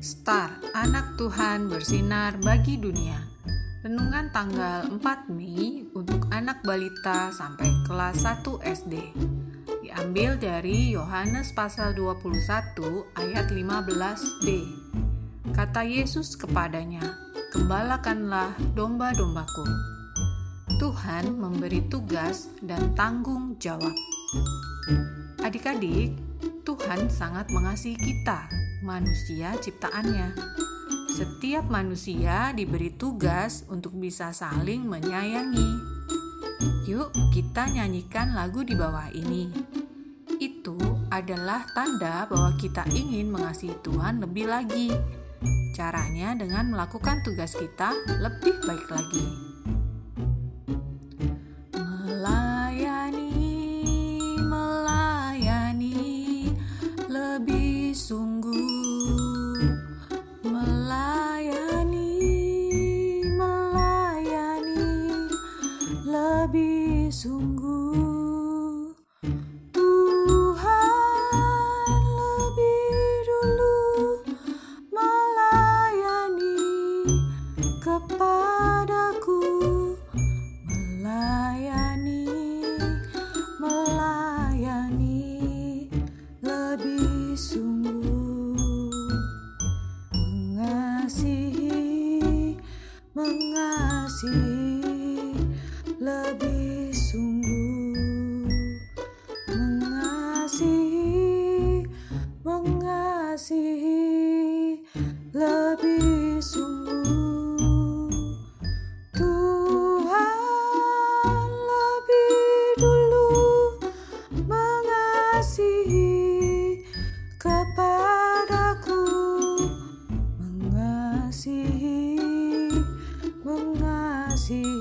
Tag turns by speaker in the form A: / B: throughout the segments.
A: Star, anak Tuhan bersinar bagi dunia. Renungan tanggal 4 Mei untuk anak balita sampai kelas 1 SD. Diambil dari Yohanes pasal 21 ayat 15b. Kata Yesus kepadanya, "Gembalakanlah domba-dombaku." Tuhan memberi tugas dan tanggung jawab. Adik-adik, Tuhan sangat mengasihi kita, manusia ciptaannya. Setiap manusia diberi tugas untuk bisa saling menyayangi. Yuk, kita nyanyikan lagu di bawah ini. Itu adalah tanda bahwa kita ingin mengasihi Tuhan lebih lagi. Caranya dengan melakukan tugas kita lebih baik lagi. Lebih sungguh mengasihi mengasihi lebih sungguh. Tuhan lebih dulu mengasihi kepadaku mengasihi mengasihi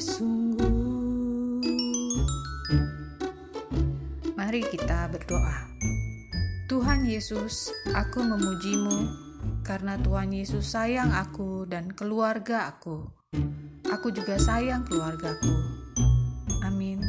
A: sungguh. Mari kita berdoa. Tuhan Yesus, aku memujimu karena Tuhan Yesus sayang aku dan keluarga aku. Aku juga sayang keluargaku. Amin.